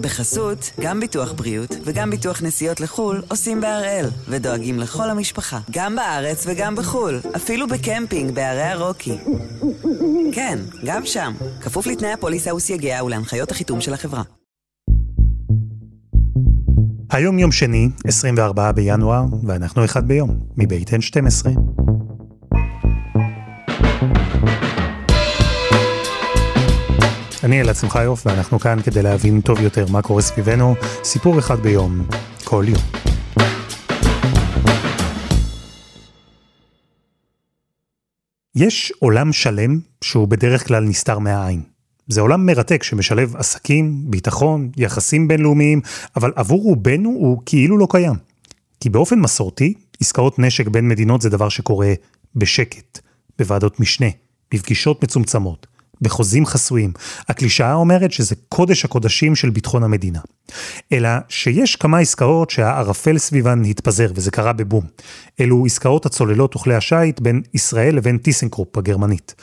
בחסות, גם ביטוח בריאות וגם ביטוח נסיעות לחו"ל עושים בהראל, ודואגים לכל המשפחה, גם בארץ וגם בחו"ל, אפילו בקמפינג בערי הרוקי. כן, גם שם, כפוף לתנאי הפוליסה וסייגיה ולהנחיות החיתום של החברה. היום יום שני, 24 בינואר, ואנחנו אחד ביום, מבית N12. אני אלעד שמחיוף, ואנחנו כאן כדי להבין טוב יותר מה קורה סביבנו, סיפור אחד ביום, כל יום. יש עולם שלם שהוא בדרך כלל נסתר מהעין. זה עולם מרתק שמשלב עסקים, ביטחון, יחסים בינלאומיים, אבל עבור רובנו הוא כאילו לא קיים. כי באופן מסורתי, עסקאות נשק בין מדינות זה דבר שקורה בשקט, בוועדות משנה, בפגישות מצומצמות, בחוזים חסויים. הקלישאה אומרת שזה קודש הקודשים של ביטחון המדינה. אלא שיש כמה עסקאות שהערפל סביבן התפזר, וזה קרה בבום. אלו עסקאות הצוללות וכלי השיט בין ישראל לבין טיסנקרופ הגרמנית.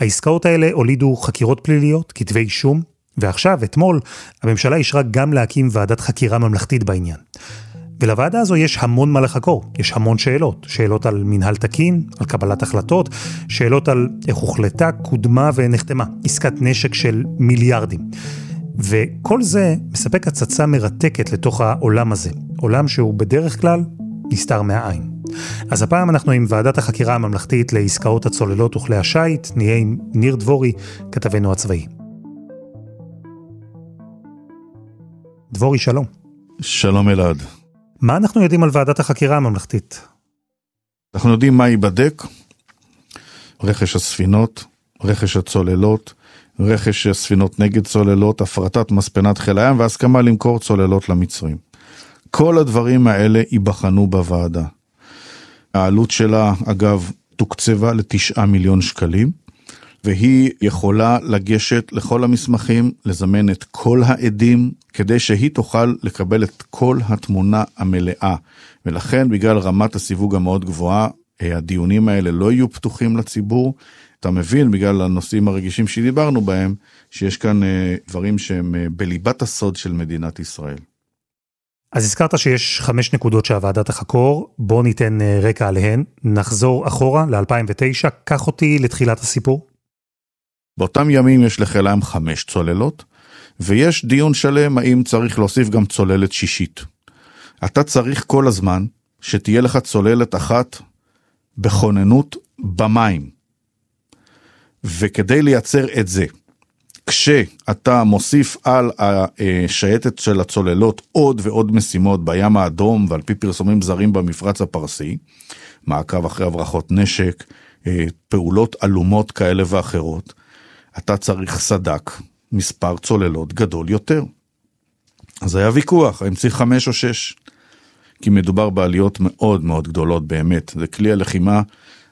העסקאות האלה הולידו חקירות פליליות, כתבי אישום, ועכשיו, אתמול, הממשלה אישרה גם להקים ועדת חקירה ממלכתית בעניין. ולוועדה הזו יש המון מה לחקור, יש המון שאלות. שאלות על מנהל תקין, על קבלת החלטות, שאלות על איך הוחלטה, קודמה ונחתמה. עסקת נשק של מיליארדים. וכל זה מספק הצצה מרתקת לתוך העולם הזה. עולם שהוא בדרך כלל נסתר מהעין. אז הפעם אנחנו עם ועדת החקירה הממלכתית לעסקאות הצוללות וכלי השיט, נהיה עם ניר דבורי, כתבנו הצבאי. דבורי, שלום. שלום אלעד. מה אנחנו יודעים על ועדת החקירה הממלכתית? אנחנו יודעים מה ייבדק, רכש הספינות, רכש הצוללות, רכש הספינות נגד צוללות, הפרטת מספנת חיל הים והסכמה למכור צוללות למצרים. כל הדברים האלה ייבחנו בוועדה. העלות שלה, אגב, תוקצבה לתשעה מיליון שקלים, והיא יכולה לגשת לכל המסמכים, לזמן את כל העדים, כדי שהיא תוכל לקבל את כל התמונה המלאה. ולכן, בגלל רמת הסיווג המאוד גבוהה, הדיונים האלה לא יהיו פתוחים לציבור. אתה מבין, בגלל הנושאים הרגישים שדיברנו בהם, שיש כאן אה, דברים שהם אה, בליבת הסוד של מדינת ישראל. אז הזכרת שיש חמש נקודות שהוועדה תחקור, בוא ניתן אה, רקע עליהן, נחזור אחורה ל-2009, קח אותי לתחילת הסיפור. באותם ימים יש לחיל הים חמש צוללות, ויש דיון שלם האם צריך להוסיף גם צוללת שישית. אתה צריך כל הזמן שתהיה לך צוללת אחת בכוננות במים. וכדי לייצר את זה, כשאתה מוסיף על השייטת של הצוללות עוד ועוד משימות בים האדום ועל פי פרסומים זרים במפרץ הפרסי, מעקב אחרי הברחות נשק, אה, פעולות עלומות כאלה ואחרות, אתה צריך סדק, מספר צוללות גדול יותר. אז היה ויכוח, האם צריך חמש או שש? כי מדובר בעליות מאוד מאוד גדולות באמת, זה כלי הלחימה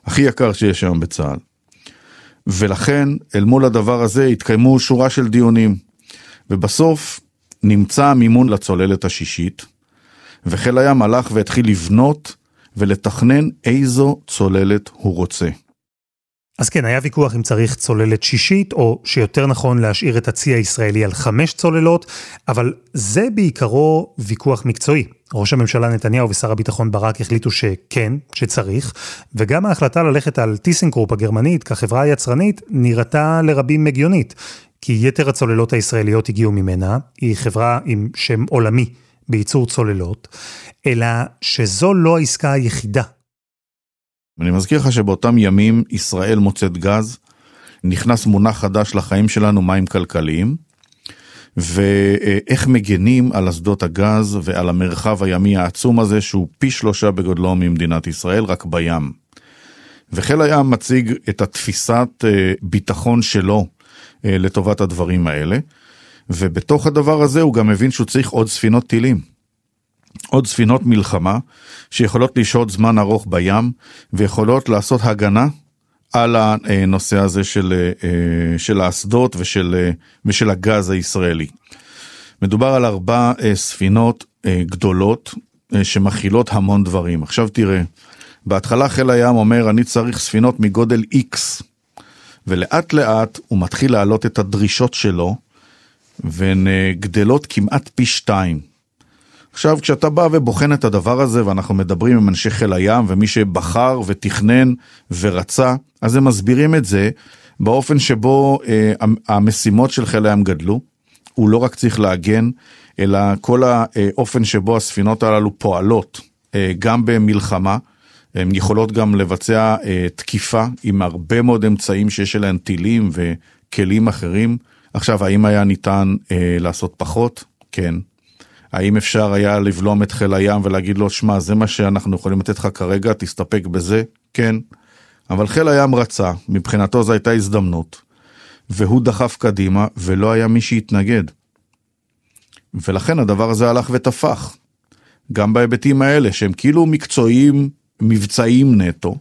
הכי יקר שיש היום בצה"ל. ולכן, אל מול הדבר הזה התקיימו שורה של דיונים. ובסוף נמצא המימון לצוללת השישית, וחיל הים הלך והתחיל לבנות ולתכנן איזו צוללת הוא רוצה. אז כן, היה ויכוח אם צריך צוללת שישית, או שיותר נכון להשאיר את הצי הישראלי על חמש צוללות, אבל זה בעיקרו ויכוח מקצועי. ראש הממשלה נתניהו ושר הביטחון ברק החליטו שכן, שצריך, וגם ההחלטה ללכת על טיסנקרופ הגרמנית כחברה היצרנית נראתה לרבים הגיונית, כי יתר הצוללות הישראליות הגיעו ממנה, היא חברה עם שם עולמי בייצור צוללות, אלא שזו לא העסקה היחידה אני מזכיר לך שבאותם ימים ישראל מוצאת גז, נכנס מונח חדש לחיים שלנו, מים כלכליים, ואיך מגנים על אסדות הגז ועל המרחב הימי העצום הזה, שהוא פי שלושה בגודלו ממדינת ישראל, רק בים. וחיל הים מציג את התפיסת אה, ביטחון שלו אה, לטובת הדברים האלה, ובתוך הדבר הזה הוא גם מבין שהוא צריך עוד ספינות טילים. עוד ספינות מלחמה שיכולות לשהות זמן ארוך בים ויכולות לעשות הגנה על הנושא הזה של, אה, של האסדות ושל, אה, ושל הגז הישראלי. מדובר על ארבע אה, ספינות גדולות שמכילות המון דברים. עכשיו תראה, בהתחלה חיל הים אומר אני צריך ספינות מגודל X ולאט לאט הוא מתחיל להעלות את הדרישות שלו והן גדלות כמעט פי שתיים. עכשיו, כשאתה בא ובוחן את הדבר הזה, ואנחנו מדברים עם אנשי חיל הים, ומי שבחר ותכנן ורצה, אז הם מסבירים את זה באופן שבו אה, המשימות של חיל הים גדלו. הוא לא רק צריך להגן, אלא כל האופן שבו הספינות הללו פועלות, אה, גם במלחמה, הן יכולות גם לבצע אה, תקיפה עם הרבה מאוד אמצעים שיש אליהן טילים וכלים אחרים. עכשיו, האם היה ניתן אה, לעשות פחות? כן. האם אפשר היה לבלום את חיל הים ולהגיד לו, שמע, זה מה שאנחנו יכולים לתת לך כרגע, תסתפק בזה? כן. אבל חיל הים רצה, מבחינתו זו הייתה הזדמנות, והוא דחף קדימה, ולא היה מי שיתנגד. ולכן הדבר הזה הלך ותפח. גם בהיבטים האלה, שהם כאילו מקצועיים, מבצעיים נטו,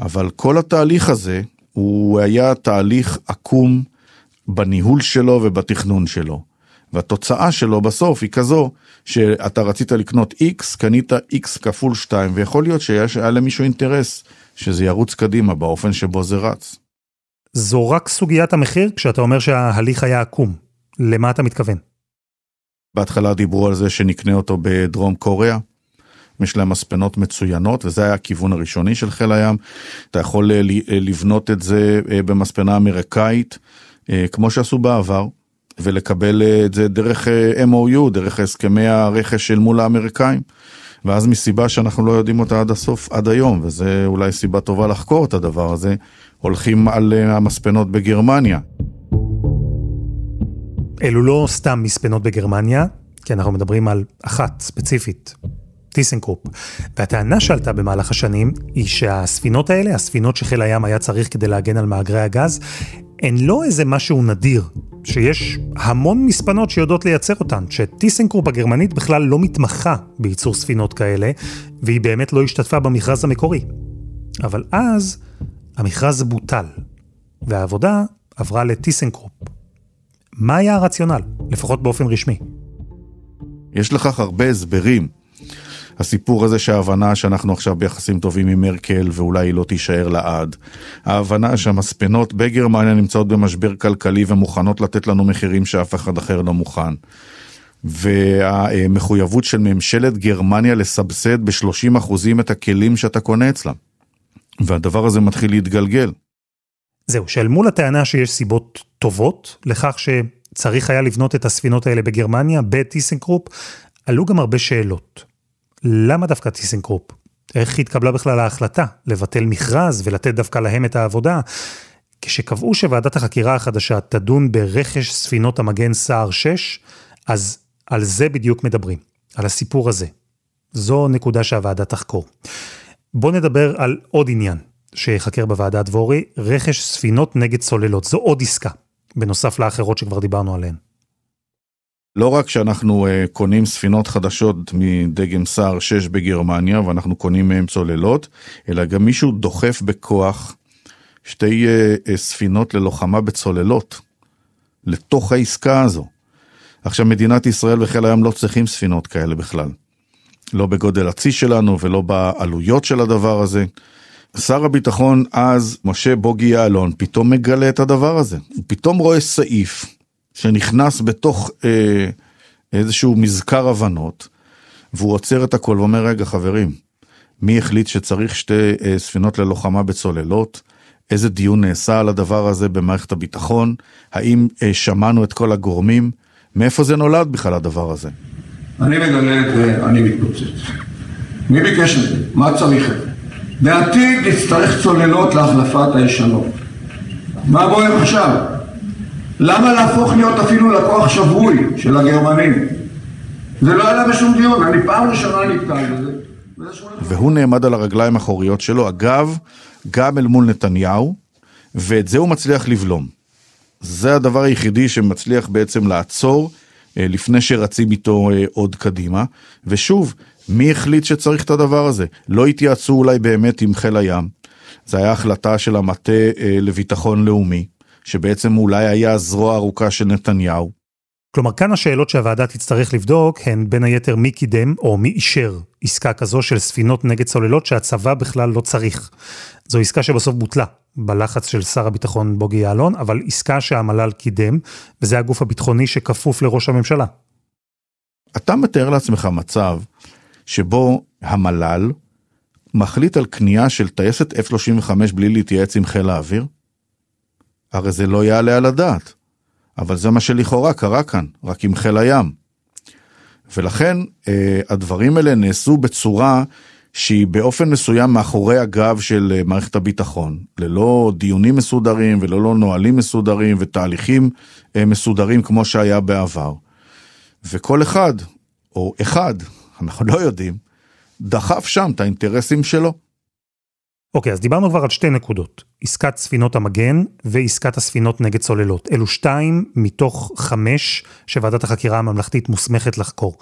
אבל כל התהליך הזה, הוא היה תהליך עקום בניהול שלו ובתכנון שלו. והתוצאה שלו בסוף היא כזו שאתה רצית לקנות X, קנית X כפול 2, ויכול להיות שהיה למישהו אינטרס שזה ירוץ קדימה באופן שבו זה רץ. זו רק סוגיית המחיר כשאתה אומר שההליך היה עקום. למה אתה מתכוון? בהתחלה דיברו על זה שנקנה אותו בדרום קוריאה. יש להם מספנות מצוינות וזה היה הכיוון הראשוני של חיל הים. אתה יכול אה, אה, לבנות את זה אה, במספנה אמריקאית כמו שעשו בעבר ולקבל את זה דרך MOU, דרך הסכמי הרכש של מול האמריקאים. ואז מסיבה שאנחנו לא יודעים אותה עד הסוף, עד היום, וזה אולי סיבה טובה לחקור את הדבר הזה, הולכים על המספנות בגרמניה. אלו לא סתם מספנות בגרמניה, כי אנחנו מדברים על אחת ספציפית, טיסנקרופ. והטענה שעלתה במהלך השנים היא שהספינות האלה, הספינות שחיל הים היה צריך כדי להגן על מאגרי הגז, הן לא איזה משהו נדיר, שיש המון מספנות שיודעות לייצר אותן, שטיסנקרופ הגרמנית בכלל לא מתמחה בייצור ספינות כאלה, והיא באמת לא השתתפה במכרז המקורי. אבל אז המכרז בוטל, והעבודה עברה לטיסנקרופ. מה היה הרציונל, לפחות באופן רשמי? יש לכך הרבה הסברים. הסיפור הזה שההבנה שאנחנו עכשיו ביחסים טובים עם מרקל ואולי היא לא תישאר לעד. ההבנה שהמספנות בגרמניה נמצאות במשבר כלכלי ומוכנות לתת לנו מחירים שאף אחד אחר לא מוכן. והמחויבות של ממשלת גרמניה לסבסד ב-30% את הכלים שאתה קונה אצלם. והדבר הזה מתחיל להתגלגל. זהו, שאל מול הטענה שיש סיבות טובות לכך שצריך היה לבנות את הספינות האלה בגרמניה, בטיסנקרופ, עלו גם הרבה שאלות. למה דווקא טיסנקרופ? איך התקבלה בכלל ההחלטה לבטל מכרז ולתת דווקא להם את העבודה? כשקבעו שוועדת החקירה החדשה תדון ברכש ספינות המגן סער 6, אז על זה בדיוק מדברים, על הסיפור הזה. זו נקודה שהוועדה תחקור. בואו נדבר על עוד עניין שיחקר בוועדה דבורי, רכש ספינות נגד צוללות. זו עוד עסקה, בנוסף לאחרות שכבר דיברנו עליהן. לא רק שאנחנו uh, קונים ספינות חדשות מדגם סער 6 בגרמניה ואנחנו קונים מהם צוללות, אלא גם מישהו דוחף בכוח שתי uh, uh, ספינות ללוחמה בצוללות לתוך העסקה הזו. עכשיו מדינת ישראל וחיל הים לא צריכים ספינות כאלה בכלל. לא בגודל הצי שלנו ולא בעלויות של הדבר הזה. שר הביטחון אז, משה בוגי יעלון, פתאום מגלה את הדבר הזה. הוא פתאום רואה סעיף שנכנס בתוך אה, איזשהו מזכר הבנות, והוא עוצר את הכל ואומר, רגע חברים, מי החליט שצריך שתי אה, ספינות ללוחמה בצוללות? איזה דיון נעשה על הדבר הזה במערכת הביטחון? האם אה, שמענו את כל הגורמים? מאיפה זה נולד בכלל הדבר הזה? אני מגלה את זה, אני מתפוצץ. מי ביקש את זה? מה צריך את זה? בעתיד נצטרך צוללות להחלפת הישנות. מה בוער עכשיו? למה להפוך להיות אפילו לקוח שבוי של הגרמנים? זה לא עלה בשום דיון, אני פעם ראשונה נתקל בזה. והוא נעמד על הרגליים האחוריות שלו, אגב, גם אל מול נתניהו, ואת זה הוא מצליח לבלום. זה הדבר היחידי שמצליח בעצם לעצור אה, לפני שרצים איתו אה, עוד קדימה. ושוב, מי החליט שצריך את הדבר הזה? לא התייעצו אולי באמת עם חיל הים. זו הייתה החלטה של המטה אה, לביטחון לאומי. שבעצם אולי היה הזרוע הארוכה של נתניהו. כלומר, כאן השאלות שהוועדה תצטרך לבדוק הן בין היתר מי קידם או מי אישר עסקה כזו של ספינות נגד צוללות שהצבא בכלל לא צריך. זו עסקה שבסוף בוטלה בלחץ של שר הביטחון בוגי יעלון, אבל עסקה שהמל"ל קידם, וזה הגוף הביטחוני שכפוף לראש הממשלה. אתה מתאר לעצמך מצב שבו המל"ל מחליט על קנייה של טייסת F-35 בלי להתייעץ עם חיל האוויר? הרי זה לא יעלה על הדעת. אבל זה מה שלכאורה קרה כאן, רק עם חיל הים. ולכן אה, הדברים האלה נעשו בצורה שהיא באופן מסוים מאחורי הגב של אה, מערכת הביטחון, ללא דיונים מסודרים וללא נהלים מסודרים ותהליכים אה, מסודרים כמו שהיה בעבר. וכל אחד, או אחד, אנחנו לא יודעים, דחף שם את האינטרסים שלו. אוקיי, אז דיברנו כבר על שתי נקודות, עסקת ספינות המגן ועסקת הספינות נגד צוללות. אלו שתיים מתוך חמש שוועדת החקירה הממלכתית מוסמכת לחקור.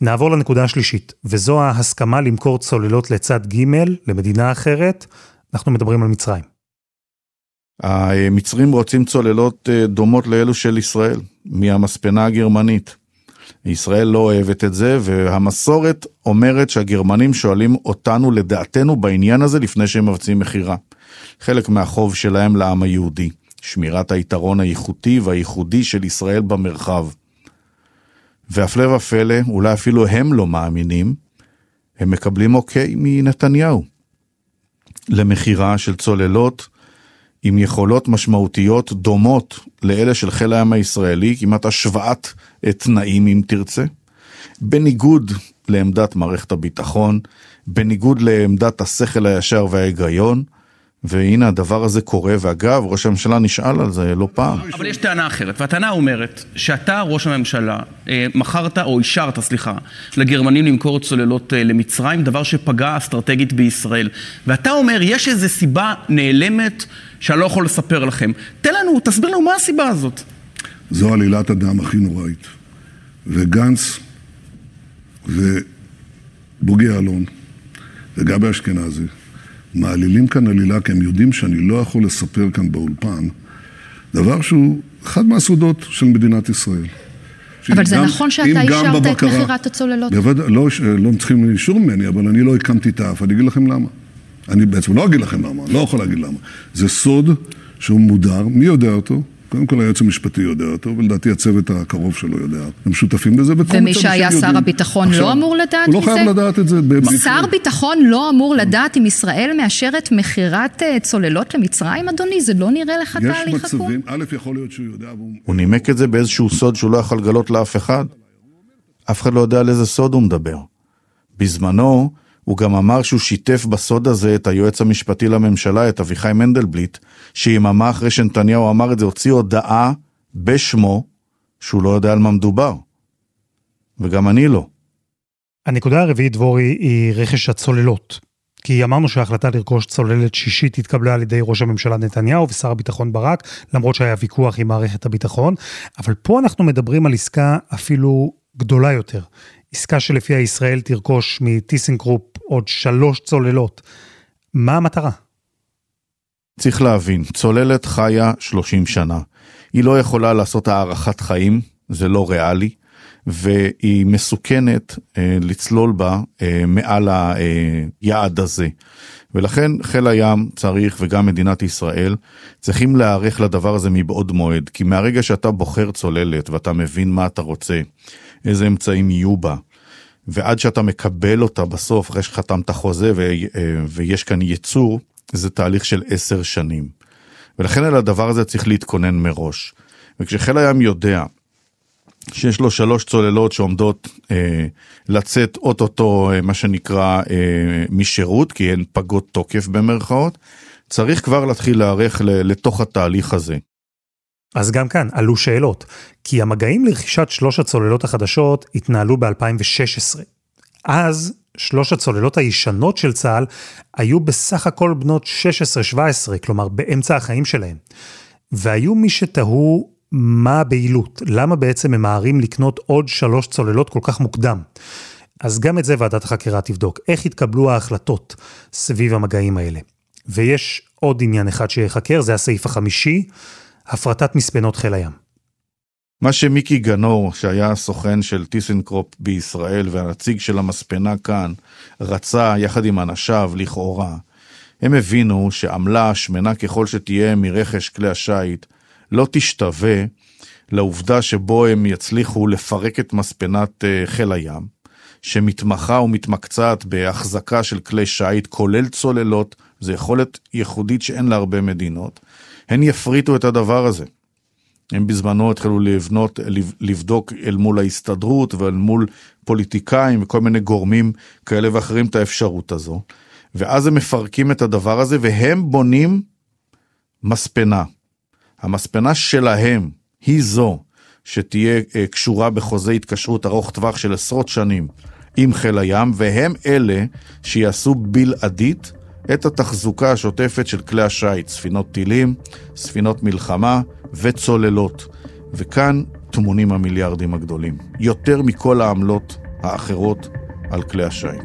נעבור לנקודה השלישית, וזו ההסכמה למכור צוללות לצד ג' למדינה אחרת, אנחנו מדברים על מצרים. המצרים רוצים צוללות אה, דומות לאלו של ישראל, מהמספנה הגרמנית. ישראל לא אוהבת את זה, והמסורת אומרת שהגרמנים שואלים אותנו לדעתנו בעניין הזה לפני שהם מבצעים מכירה. חלק מהחוב שלהם לעם היהודי, שמירת היתרון האיכותי והייחודי של ישראל במרחב. והפלא ופלא, אולי אפילו הם לא מאמינים, הם מקבלים אוקיי מנתניהו. למכירה של צוללות עם יכולות משמעותיות דומות לאלה של חיל הים הישראלי, כמעט השוואת תנאים אם תרצה, בניגוד לעמדת מערכת הביטחון, בניגוד לעמדת השכל הישר וההיגיון, והנה הדבר הזה קורה, ואגב, ראש הממשלה נשאל על זה לא פעם. אבל יש טענה אחרת, והטענה אומרת שאתה, ראש הממשלה, אה, מכרת, או אישרת, סליחה, לגרמנים למכור צוללות אה, למצרים, דבר שפגע אסטרטגית בישראל. ואתה אומר, יש איזו סיבה נעלמת שאני לא יכול לספר לכם. תן לנו, תסביר לנו מה הסיבה הזאת. זו עלילת הדם הכי נוראית. וגנץ ובוגי יעלון וגבי אשכנזי מעלילים כאן עלילה כי הם יודעים שאני לא יכול לספר כאן באולפן דבר שהוא אחד מהסודות של מדינת ישראל. אבל זה גם, נכון שאתה אישרת את מכירת הצוללות? בוודאי, לא, לא צריכים אישור ממני, אבל אני לא הקמתי את האף, אני אגיד לכם למה. אני בעצם לא אגיד לכם למה, לא יכול להגיד למה. זה סוד שהוא מודר, מי יודע אותו? קודם כל היועץ המשפטי יודע אותו, ולדעתי הצוות הקרוב שלו יודע. הם שותפים לזה, וכל ומי שהיה שר. הביטחון לא עכשיו, לא אמור לדעת מזה? הוא לא חייב לדעת את זה. שר ביטחון לא אמור לדעת אם ישראל מאשרת מכירת אה, צוללות למצרים, אדוני? זה לא נראה לך תהליך עקום? יש מצבים, א', יכול להיות שהוא יודע... הוא נימק את זה באיזשהו סוד שהוא לא יכול לגלות לאף אחד. אף אחד לא יודע על איזה סוד הוא מדבר. בזמנו, הוא גם אמר שהוא שיתף בסוד הזה את היועץ המשפטי לממשלה, את אביחי מנדלבליט, שיממה אחרי שנתניהו אמר את זה, הוציא הודעה בשמו, שהוא לא יודע על מה מדובר. וגם אני לא. הנקודה הרביעית, דבורי, היא רכש הצוללות. כי אמרנו שההחלטה לרכוש צוללת שישית התקבלה על ידי ראש הממשלה נתניהו ושר הביטחון ברק, למרות שהיה ויכוח עם מערכת הביטחון, אבל פה אנחנו מדברים על עסקה אפילו גדולה יותר. עסקה שלפיה ישראל תרכוש מטיסנקרופ עוד שלוש צוללות. מה המטרה? צריך להבין, צוללת חיה 30 שנה. היא לא יכולה לעשות הארכת חיים, זה לא ריאלי, והיא מסוכנת אה, לצלול בה אה, מעל היעד הזה. ולכן חיל הים צריך, וגם מדינת ישראל, צריכים להיערך לדבר הזה מבעוד מועד. כי מהרגע שאתה בוחר צוללת ואתה מבין מה אתה רוצה, איזה אמצעים יהיו בה, ועד שאתה מקבל אותה בסוף, אחרי שחתמת חוזה ו, אה, ויש כאן ייצור, זה תהליך של עשר שנים. ולכן על הדבר הזה צריך להתכונן מראש. וכשחיל הים יודע שיש לו שלוש צוללות שעומדות אה, לצאת אוטוטו, אה, מה שנקרא, אה, משירות, כי הן פגות תוקף במרכאות, צריך כבר להתחיל להיערך לתוך התהליך הזה. אז גם כאן עלו שאלות, כי המגעים לרכישת שלוש הצוללות החדשות התנהלו ב-2016. אז שלוש הצוללות הישנות של צה"ל היו בסך הכל בנות 16-17, כלומר באמצע החיים שלהן. והיו מי שתהו מה הבהילות, למה בעצם ממהרים לקנות עוד שלוש צוללות כל כך מוקדם. אז גם את זה ועדת החקירה תבדוק, איך התקבלו ההחלטות סביב המגעים האלה. ויש עוד עניין אחד שיחקר, זה הסעיף החמישי, הפרטת מספנות חיל הים. מה שמיקי גנור, שהיה סוכן של טיסנקרופ בישראל והנציג של המספנה כאן, רצה יחד עם אנשיו לכאורה הם הבינו שעמלה, שמנה ככל שתהיה מרכש כלי השיט, לא תשתווה לעובדה שבו הם יצליחו לפרק את מספנת אה, חיל הים, שמתמחה ומתמקצעת בהחזקה של כלי שיט, כולל צוללות, זו יכולת ייחודית שאין לה הרבה מדינות, הן יפריטו את הדבר הזה. הם בזמנו התחילו לבנות, לבדוק אל מול ההסתדרות ואל מול פוליטיקאים וכל מיני גורמים כאלה ואחרים את האפשרות הזו. ואז הם מפרקים את הדבר הזה והם בונים מספנה. המספנה שלהם היא זו שתהיה אה, קשורה בחוזה התקשרות ארוך טווח של עשרות שנים עם חיל הים, והם אלה שיעשו בלעדית את התחזוקה השוטפת של כלי השיט, ספינות טילים, ספינות מלחמה וצוללות. וכאן טמונים המיליארדים הגדולים, יותר מכל העמלות האחרות על כלי השיט.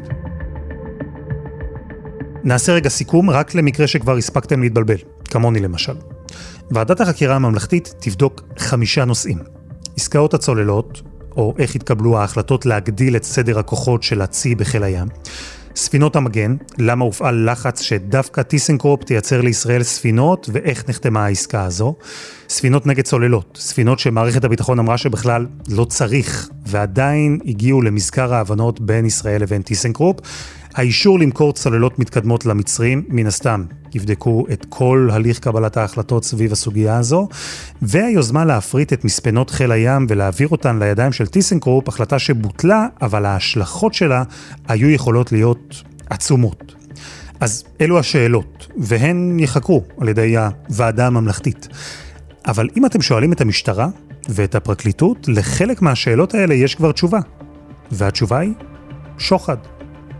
נעשה רגע סיכום רק למקרה שכבר הספקתם להתבלבל, כמוני למשל. ועדת החקירה הממלכתית תבדוק חמישה נושאים. עסקאות הצוללות, או איך התקבלו ההחלטות להגדיל את סדר הכוחות של הצי בחיל הים. ספינות המגן, למה הופעל לחץ שדווקא טיסנקרופ תייצר לישראל ספינות ואיך נחתמה העסקה הזו. ספינות נגד צוללות, ספינות שמערכת הביטחון אמרה שבכלל לא צריך, ועדיין הגיעו למזכר ההבנות בין ישראל לבין טיסנקרופ. האישור למכור צוללות מתקדמות למצרים, מן הסתם, יבדקו את כל הליך קבלת ההחלטות סביב הסוגיה הזו, והיוזמה להפריט את מספנות חיל הים ולהעביר אותן לידיים של טיסנקרופ, החלטה שבוטלה, אבל ההשלכות שלה היו יכולות להיות עצומות. אז אלו השאלות, והן ייחקרו על ידי הוועדה הממלכתית. אבל אם אתם שואלים את המשטרה ואת הפרקליטות, לחלק מהשאלות האלה יש כבר תשובה. והתשובה היא שוחד.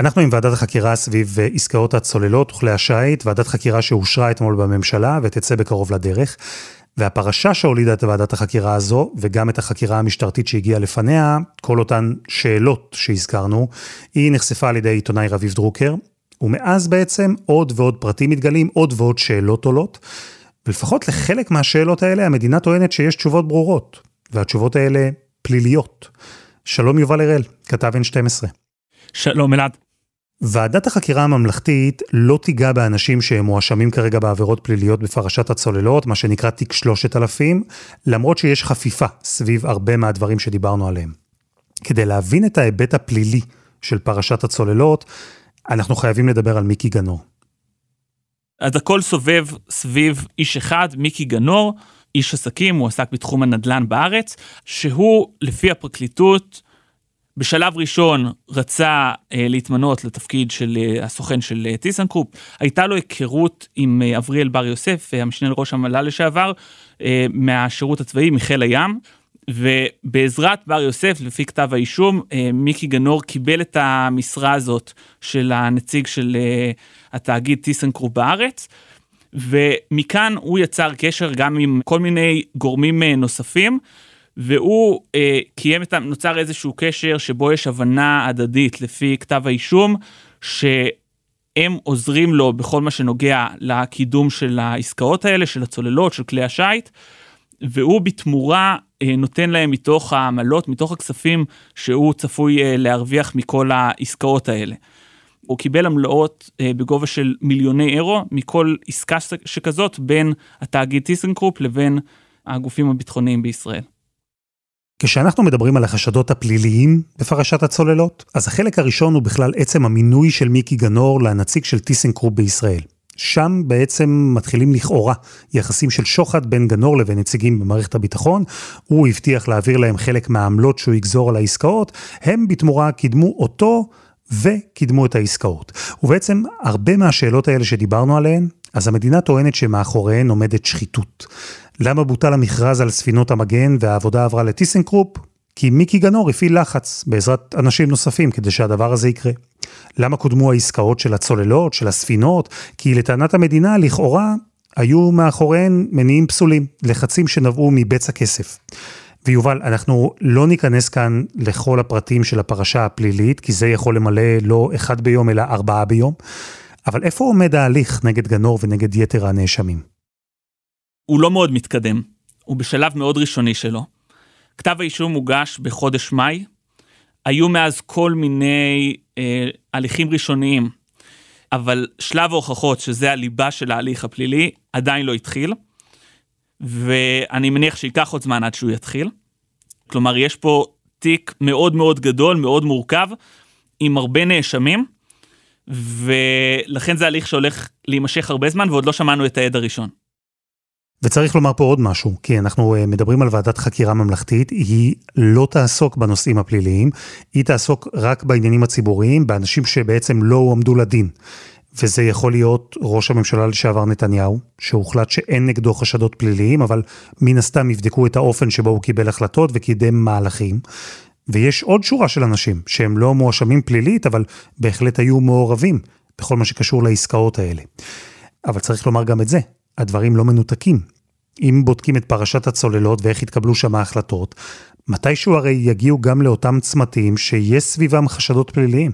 אנחנו עם ועדת החקירה סביב עסקאות הצוללות וכלי השיט, ועדת חקירה שאושרה אתמול בממשלה ותצא בקרוב לדרך. והפרשה שהולידה את ועדת החקירה הזו, וגם את החקירה המשטרתית שהגיעה לפניה, כל אותן שאלות שהזכרנו, היא נחשפה על ידי עיתונאי רביב דרוקר, ומאז בעצם עוד ועוד פרטים מתגלים, עוד ועוד שאלות עולות, ולפחות לחלק מהשאלות האלה המדינה טוענת שיש תשובות ברורות, והתשובות האלה פליליות. שלום יובל הראל, כתב N12. שלום אלעד. ועדת החקירה הממלכתית לא תיגע באנשים שמואשמים כרגע בעבירות פליליות בפרשת הצוללות, מה שנקרא תיק 3000, למרות שיש חפיפה סביב הרבה מהדברים שדיברנו עליהם. כדי להבין את ההיבט הפלילי של פרשת הצוללות, אנחנו חייבים לדבר על מיקי גנור. אז הכל סובב סביב איש אחד, מיקי גנור, איש עסקים, הוא עסק בתחום הנדל"ן בארץ, שהוא, לפי הפרקליטות, בשלב ראשון רצה אה, להתמנות לתפקיד של אה, הסוכן של אה, טיסנקרופ, הייתה לו היכרות עם אה, אבריאל בר יוסף, אה, המשנה לראש המל"ל לשעבר, אה, מהשירות הצבאי, מחיל הים, ובעזרת בר יוסף, לפי כתב האישום, אה, מיקי גנור קיבל את המשרה הזאת של הנציג של אה, התאגיד טיסנקרופ בארץ. ומכאן הוא יצר קשר גם עם כל מיני גורמים אה, נוספים, והוא אה, קיים את, נוצר איזשהו קשר שבו יש הבנה הדדית לפי כתב האישום, שהם עוזרים לו בכל מה שנוגע לקידום של העסקאות האלה, של הצוללות, של כלי השיט, והוא בתמורה אה, נותן להם מתוך העמלות, מתוך הכספים שהוא צפוי אה, להרוויח מכל העסקאות האלה. הוא קיבל עמלאות אה, בגובה של מיליוני אירו מכל עסקה שכזאת בין התאגיד טיסנקרופ לבין הגופים הביטחוניים בישראל. כשאנחנו מדברים על החשדות הפליליים בפרשת הצוללות, אז החלק הראשון הוא בכלל עצם המינוי של מיקי גנור לנציג של טיסנקרופ בישראל. שם בעצם מתחילים לכאורה יחסים של שוחד בין גנור לבין נציגים במערכת הביטחון. הוא הבטיח להעביר להם חלק מהעמלות שהוא יגזור על העסקאות, הם בתמורה קידמו אותו וקידמו את העסקאות. ובעצם הרבה מהשאלות האלה שדיברנו עליהן, אז המדינה טוענת שמאחוריהן עומדת שחיתות. למה בוטל המכרז על ספינות המגן והעבודה עברה לטיסנקרופ? כי מיקי גנור הפעיל לחץ בעזרת אנשים נוספים כדי שהדבר הזה יקרה. למה קודמו העסקאות של הצוללות, של הספינות? כי לטענת המדינה, לכאורה, היו מאחוריהן מניעים פסולים, לחצים שנבעו מבצע כסף. ויובל, אנחנו לא ניכנס כאן לכל הפרטים של הפרשה הפלילית, כי זה יכול למלא לא אחד ביום אלא ארבעה ביום, אבל איפה עומד ההליך נגד גנור ונגד יתר הנאשמים? הוא לא מאוד מתקדם, הוא בשלב מאוד ראשוני שלו. כתב האישום הוגש בחודש מאי, היו מאז כל מיני אה, הליכים ראשוניים, אבל שלב ההוכחות, שזה הליבה של ההליך הפלילי, עדיין לא התחיל, ואני מניח שייקח עוד זמן עד שהוא יתחיל. כלומר, יש פה תיק מאוד מאוד גדול, מאוד מורכב, עם הרבה נאשמים, ולכן זה הליך שהולך להימשך הרבה זמן, ועוד לא שמענו את העד הראשון. וצריך לומר פה עוד משהו, כי אנחנו אה, מדברים על ועדת חקירה ממלכתית, היא לא תעסוק בנושאים הפליליים, היא תעסוק רק בעניינים הציבוריים, באנשים שבעצם לא הועמדו לדין. וזה יכול להיות ראש הממשלה לשעבר נתניהו, שהוחלט שאין נגדו חשדות פליליים, אבל מן הסתם יבדקו את האופן שבו הוא קיבל החלטות וקידם מהלכים. ויש עוד שורה של אנשים שהם לא מואשמים פלילית, אבל בהחלט היו מעורבים בכל מה שקשור לעסקאות האלה. אבל צריך לומר גם את זה, הדברים לא מנותקים. אם בודקים את פרשת הצוללות ואיך התקבלו שם ההחלטות, מתישהו הרי יגיעו גם לאותם צמתים שיש סביבם חשדות פליליים.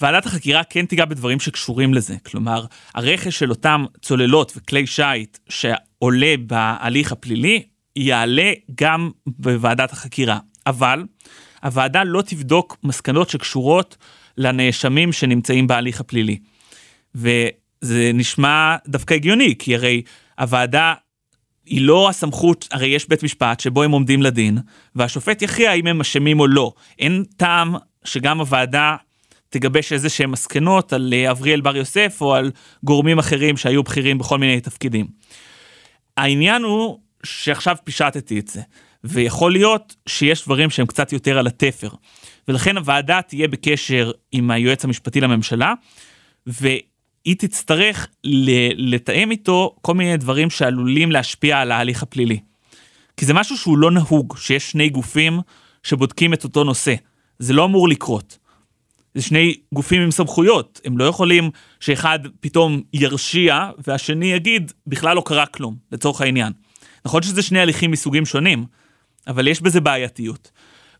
ועדת החקירה כן תיגע בדברים שקשורים לזה. כלומר, הרכש של אותם צוללות וכלי שיט שעולה בהליך הפלילי, יעלה גם בוועדת החקירה. אבל הוועדה לא תבדוק מסקנות שקשורות לנאשמים שנמצאים בהליך הפלילי. וזה נשמע דווקא הגיוני, כי הרי הוועדה היא לא הסמכות, הרי יש בית משפט שבו הם עומדים לדין, והשופט יכריע אם הם אשמים או לא. אין טעם שגם הוועדה תגבש איזה שהם מסקנות על אה, אבריאל בר יוסף או על גורמים אחרים שהיו בכירים בכל מיני תפקידים. העניין הוא שעכשיו פישטתי את זה, ויכול להיות שיש דברים שהם קצת יותר על התפר. ולכן הוועדה תהיה בקשר עם היועץ המשפטי לממשלה, והיא תצטרך לתאם איתו כל מיני דברים שעלולים להשפיע על ההליך הפלילי. כי זה משהו שהוא לא נהוג, שיש שני גופים שבודקים את אותו נושא. זה לא אמור לקרות. זה שני גופים עם סמכויות, הם לא יכולים שאחד פתאום ירשיע והשני יגיד בכלל לא קרה כלום, לצורך העניין. נכון שזה שני הליכים מסוגים שונים, אבל יש בזה בעייתיות.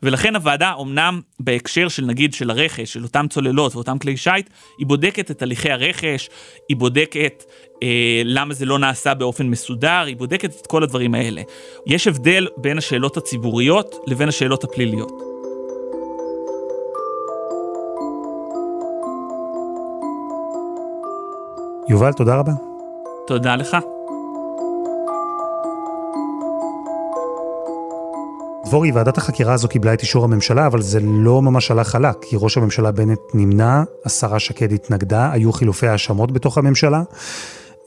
ולכן הוועדה, אמנם בהקשר של נגיד של הרכש, של אותם צוללות ואותם כלי שיט, היא בודקת את הליכי הרכש, היא בודקת אה, למה זה לא נעשה באופן מסודר, היא בודקת את כל הדברים האלה. יש הבדל בין השאלות הציבוריות לבין השאלות הפליליות. יובל, תודה רבה. תודה לך. דבורי, ועדת החקירה הזו קיבלה את אישור הממשלה, אבל זה לא ממש הלך חלק, כי ראש הממשלה בנט נמנע, השרה שקד התנגדה, היו חילופי האשמות בתוך הממשלה,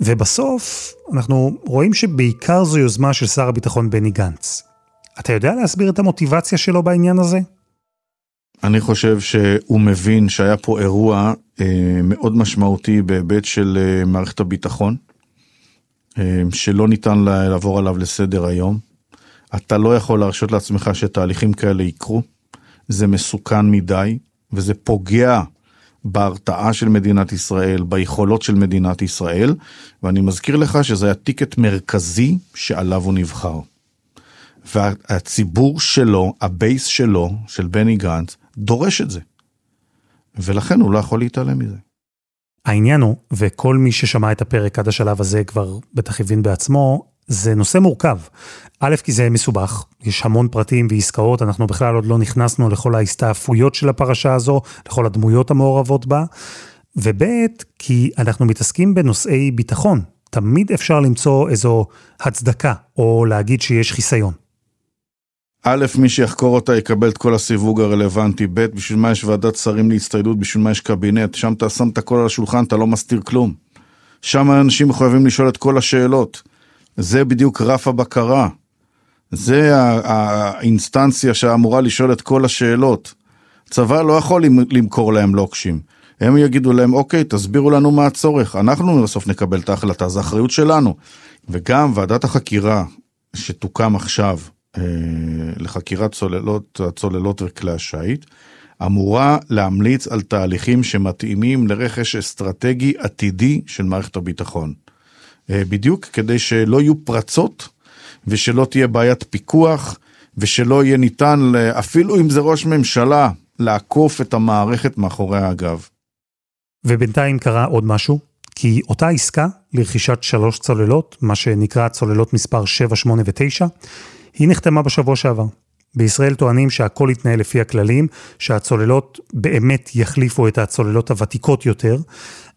ובסוף אנחנו רואים שבעיקר זו יוזמה של שר הביטחון בני גנץ. אתה יודע להסביר את המוטיבציה שלו בעניין הזה? אני חושב שהוא מבין שהיה פה אירוע אה, מאוד משמעותי בהיבט של אה, מערכת הביטחון, אה, שלא ניתן לעבור עליו לסדר היום. אתה לא יכול להרשות לעצמך שתהליכים כאלה יקרו, זה מסוכן מדי, וזה פוגע בהרתעה של מדינת ישראל, ביכולות של מדינת ישראל, ואני מזכיר לך שזה היה ticket מרכזי שעליו הוא נבחר. והציבור שלו, ה base שלו, של בני גנץ, דורש את זה. ולכן הוא לא יכול להתעלם מזה. העניין הוא, וכל מי ששמע את הפרק עד השלב הזה כבר בטח הבין בעצמו, זה נושא מורכב. א', כי זה מסובך, יש המון פרטים ועסקאות, אנחנו בכלל עוד לא נכנסנו לכל ההסתעפויות של הפרשה הזו, לכל הדמויות המעורבות בה, וב', כי אנחנו מתעסקים בנושאי ביטחון. תמיד אפשר למצוא איזו הצדקה, או להגיד שיש חיסיון. א', מי שיחקור אותה יקבל את כל הסיווג הרלוונטי, ב', בשביל מה יש ועדת שרים להצטיידות, בשביל מה יש קבינט, שם אתה שם את הכל על השולחן, אתה לא מסתיר כלום. שם אנשים מחויבים לשאול את כל השאלות. זה בדיוק רף הבקרה. זה האינסטנציה שאמורה לשאול את כל השאלות. צבא לא יכול למכור להם לוקשים. הם יגידו להם, אוקיי, תסבירו לנו מה הצורך, אנחנו בסוף נקבל את ההחלטה, זו אחריות שלנו. וגם ועדת החקירה שתוקם עכשיו, אה, לחקירת צוללות, הצוללות וכלי השיט, אמורה להמליץ על תהליכים שמתאימים לרכש אסטרטגי עתידי של מערכת הביטחון. אה, בדיוק כדי שלא יהיו פרצות ושלא תהיה בעיית פיקוח ושלא יהיה ניתן, אפילו אם זה ראש ממשלה, לעקוף את המערכת מאחורי הגב. ובינתיים קרה עוד משהו, כי אותה עסקה לרכישת שלוש צוללות, מה שנקרא צוללות מספר 7, 8 ו-9, היא נחתמה בשבוע שעבר. בישראל טוענים שהכל יתנהל לפי הכללים, שהצוללות באמת יחליפו את הצוללות הוותיקות יותר,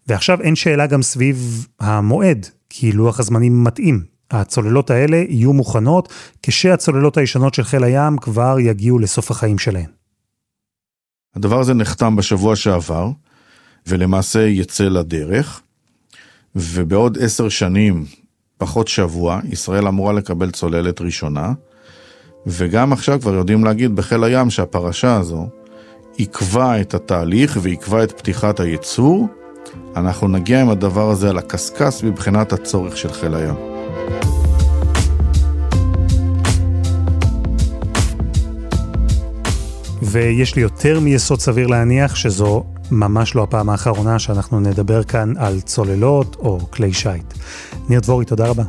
ועכשיו אין שאלה גם סביב המועד, כי לוח הזמנים מתאים. הצוללות האלה יהיו מוכנות כשהצוללות הישנות של חיל הים כבר יגיעו לסוף החיים שלהן. הדבר הזה נחתם בשבוע שעבר, ולמעשה יצא לדרך, ובעוד עשר שנים, פחות שבוע, ישראל אמורה לקבל צוללת ראשונה, וגם עכשיו כבר יודעים להגיד בחיל הים שהפרשה הזו עיכבה את התהליך ועיכבה את פתיחת הייצור. אנחנו נגיע עם הדבר הזה על הקשקש מבחינת הצורך של חיל הים. ויש לי יותר מיסוד סביר להניח שזו ממש לא הפעם האחרונה שאנחנו נדבר כאן על צוללות או כלי שיט. ניר דבורי, תודה רבה.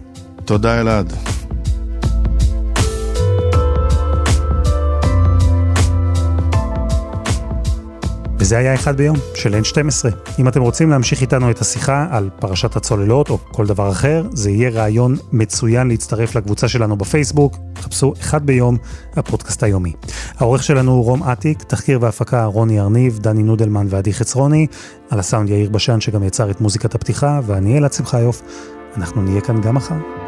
תודה אלעד. וזה היה אחד ביום של N12. אם אתם רוצים להמשיך איתנו את השיחה על פרשת הצוללות או כל דבר אחר, זה יהיה רעיון מצוין להצטרף לקבוצה שלנו בפייסבוק. חפשו אחד ביום, הפודקאסט היומי. העורך שלנו הוא רום אטיק, תחקיר והפקה רוני ארניב, דני נודלמן ועדי חצרוני, על הסאונד יאיר בשן שגם יצר את מוזיקת הפתיחה, ואני אלעד שמחיוף. אנחנו נהיה כאן גם מחר.